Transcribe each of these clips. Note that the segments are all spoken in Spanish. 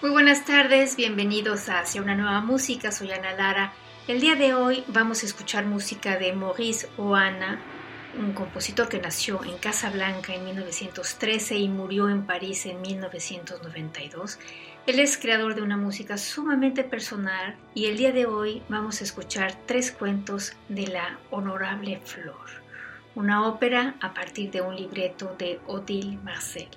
Muy buenas tardes, bienvenidos a Hacia una nueva música, soy Ana Lara. El día de hoy vamos a escuchar música de Maurice Oana, un compositor que nació en Casablanca en 1913 y murió en París en 1992. Él es creador de una música sumamente personal y el día de hoy vamos a escuchar tres cuentos de la Honorable Flor, una ópera a partir de un libreto de Odile Marcel.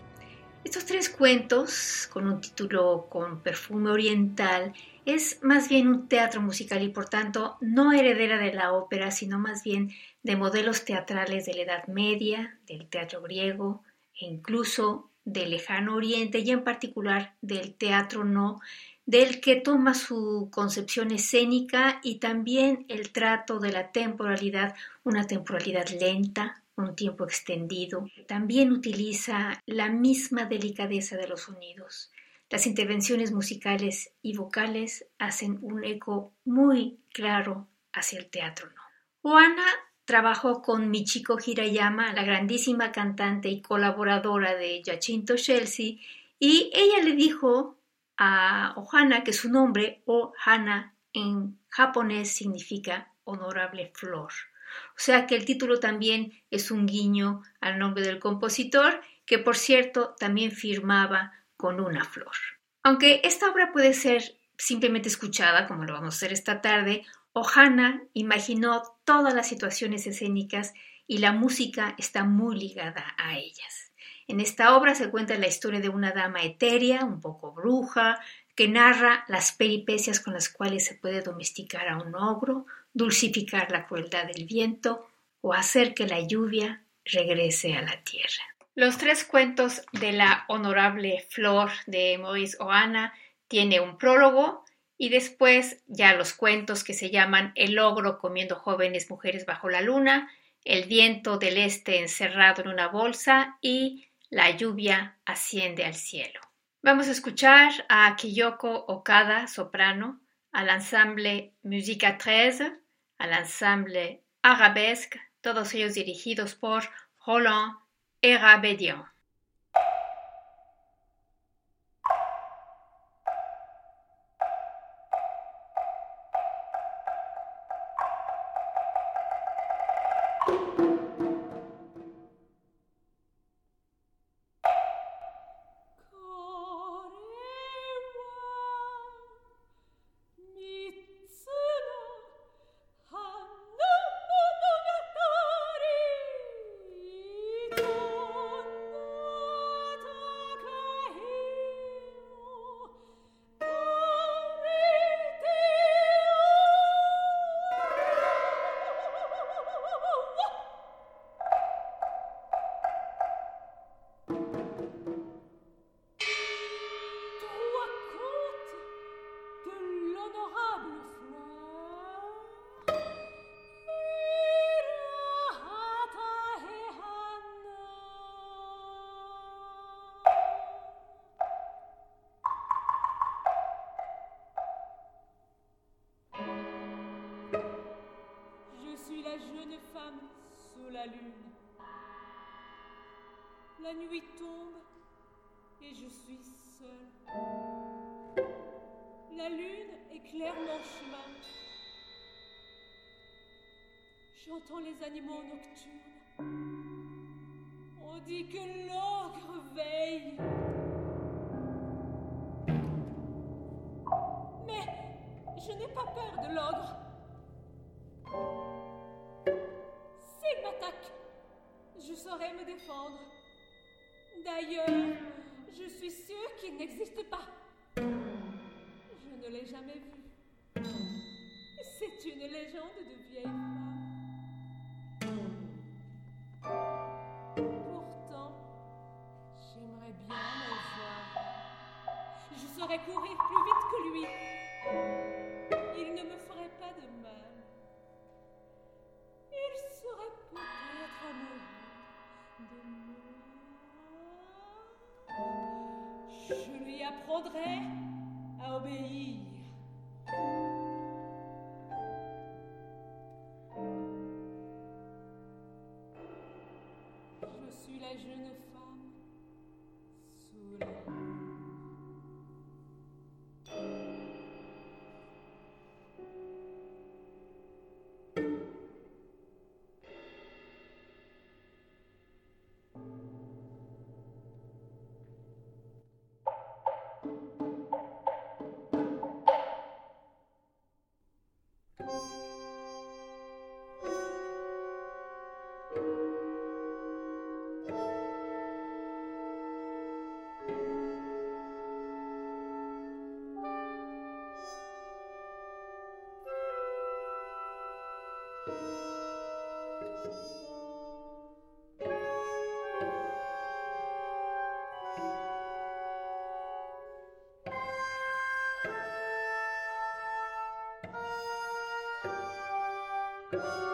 Estos tres cuentos, con un título con perfume oriental, es más bien un teatro musical y por tanto no heredera de la ópera, sino más bien de modelos teatrales de la Edad Media, del teatro griego e incluso del lejano oriente y en particular del teatro no, del que toma su concepción escénica y también el trato de la temporalidad, una temporalidad lenta, un tiempo extendido. También utiliza la misma delicadeza de los sonidos. Las intervenciones musicales y vocales hacen un eco muy claro hacia el teatro. Oana trabajó con Michiko Hirayama, la grandísima cantante y colaboradora de Giacinto Chelsea, y ella le dijo a Ohana que su nombre, Ohana, en japonés significa honorable flor. O sea que el título también es un guiño al nombre del compositor, que por cierto también firmaba con una flor. Aunque esta obra puede ser simplemente escuchada, como lo vamos a hacer esta tarde, Ohana imaginó todas las situaciones escénicas y la música está muy ligada a ellas. En esta obra se cuenta la historia de una dama etérea, un poco bruja, que narra las peripecias con las cuales se puede domesticar a un ogro, dulcificar la crueldad del viento o hacer que la lluvia regrese a la tierra. Los tres cuentos de la honorable flor de Maurice Oana tiene un prólogo y después ya los cuentos que se llaman El ogro comiendo jóvenes mujeres bajo la luna, El viento del este encerrado en una bolsa y La lluvia asciende al cielo. Vamos a escuchar a Kiyoko Okada, soprano, al ensemble Musica 13, al ensemble Arabesque, todos ellos dirigidos por Roland Erabedian. De l'ogre. S'il m'attaque, je saurai me défendre. D'ailleurs, je suis sûre qu'il n'existe pas. Je ne l'ai jamais vu. C'est une légende de vieille femme. Pourtant, j'aimerais bien le voir. Je saurais courir plus vite que lui. Il serait peut-être amoureux de moi. Je lui apprendrai à obéir. Je suis la jeune femme life.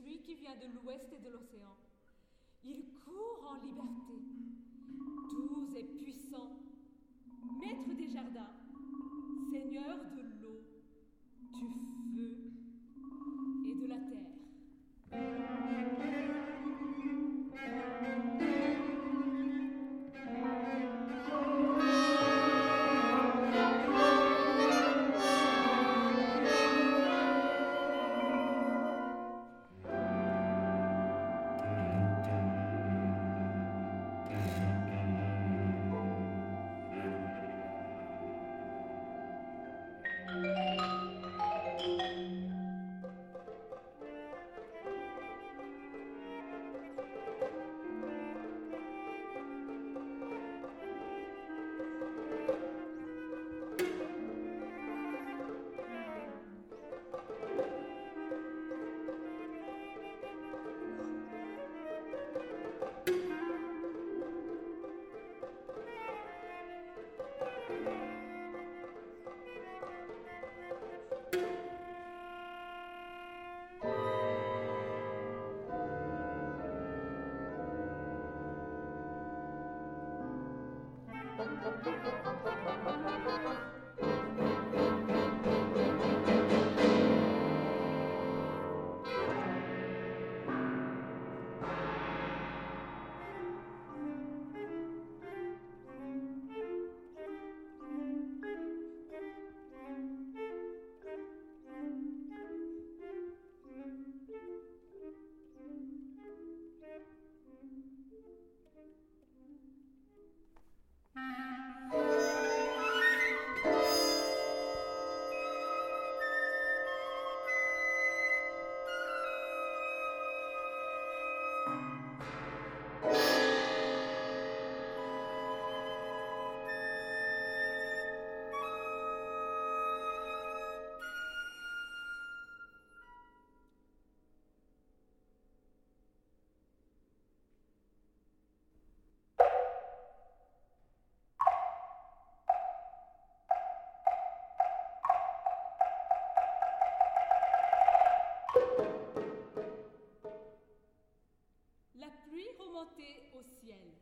celui qui vient de l'ouest et de l'océan. au ciel.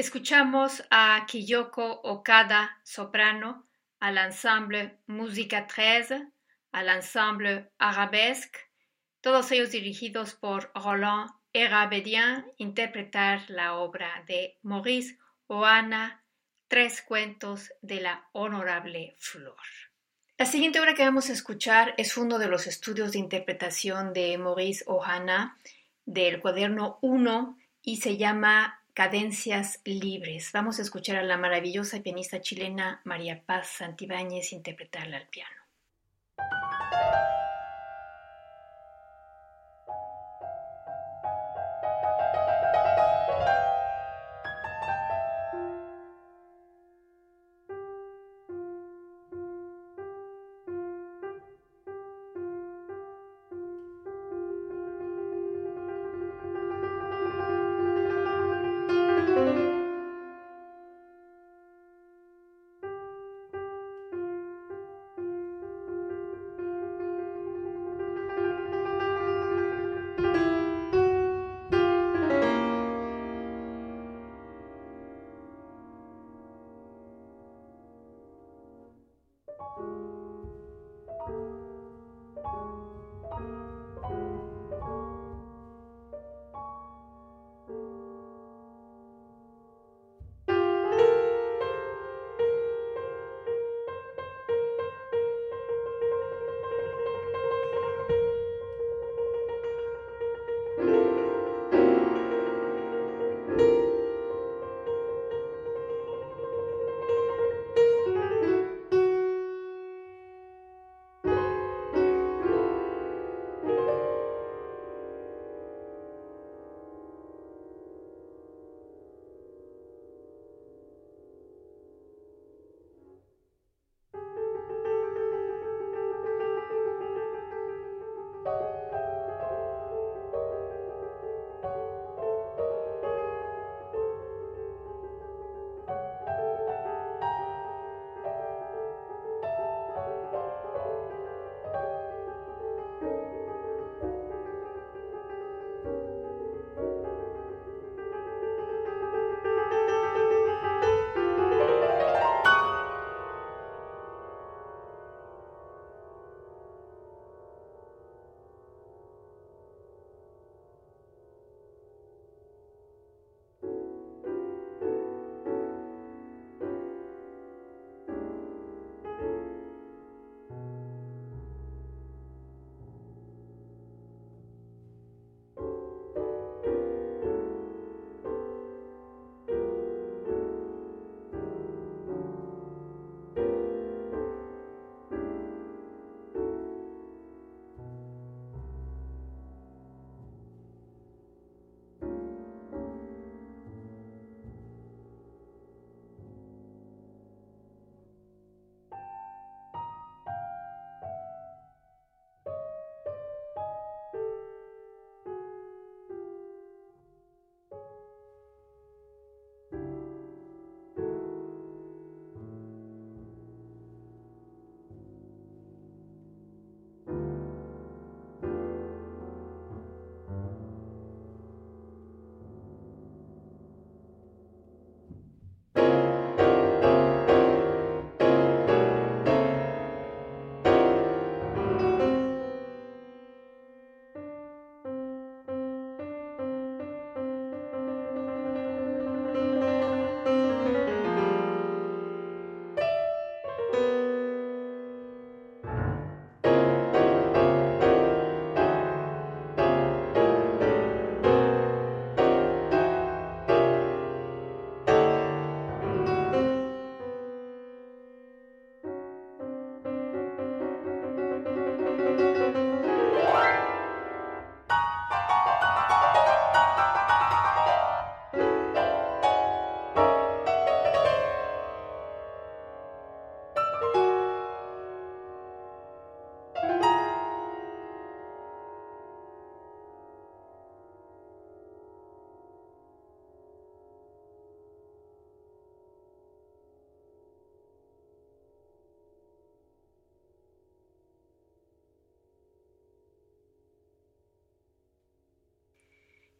Escuchamos a Kiyoko Okada, soprano, al ensemble Música 13, al ensemble Arabesque, todos ellos dirigidos por Roland Erabedian, interpretar la obra de Maurice Oana, Tres cuentos de la honorable flor. La siguiente obra que vamos a escuchar es uno de los estudios de interpretación de Maurice Ohana del cuaderno 1 y se llama Cadencias Libres. Vamos a escuchar a la maravillosa pianista chilena María Paz Santibáñez interpretarla al piano.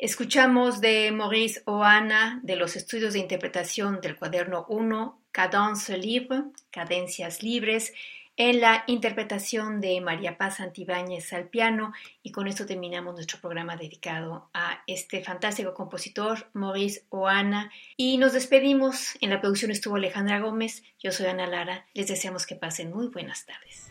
Escuchamos de Maurice Oana de los estudios de interpretación del cuaderno 1, Cadence Libre, Cadencias Libres, en la interpretación de María Paz Santibáñez al piano y con esto terminamos nuestro programa dedicado a este fantástico compositor Maurice Oana y nos despedimos. En la producción estuvo Alejandra Gómez, yo soy Ana Lara, les deseamos que pasen muy buenas tardes.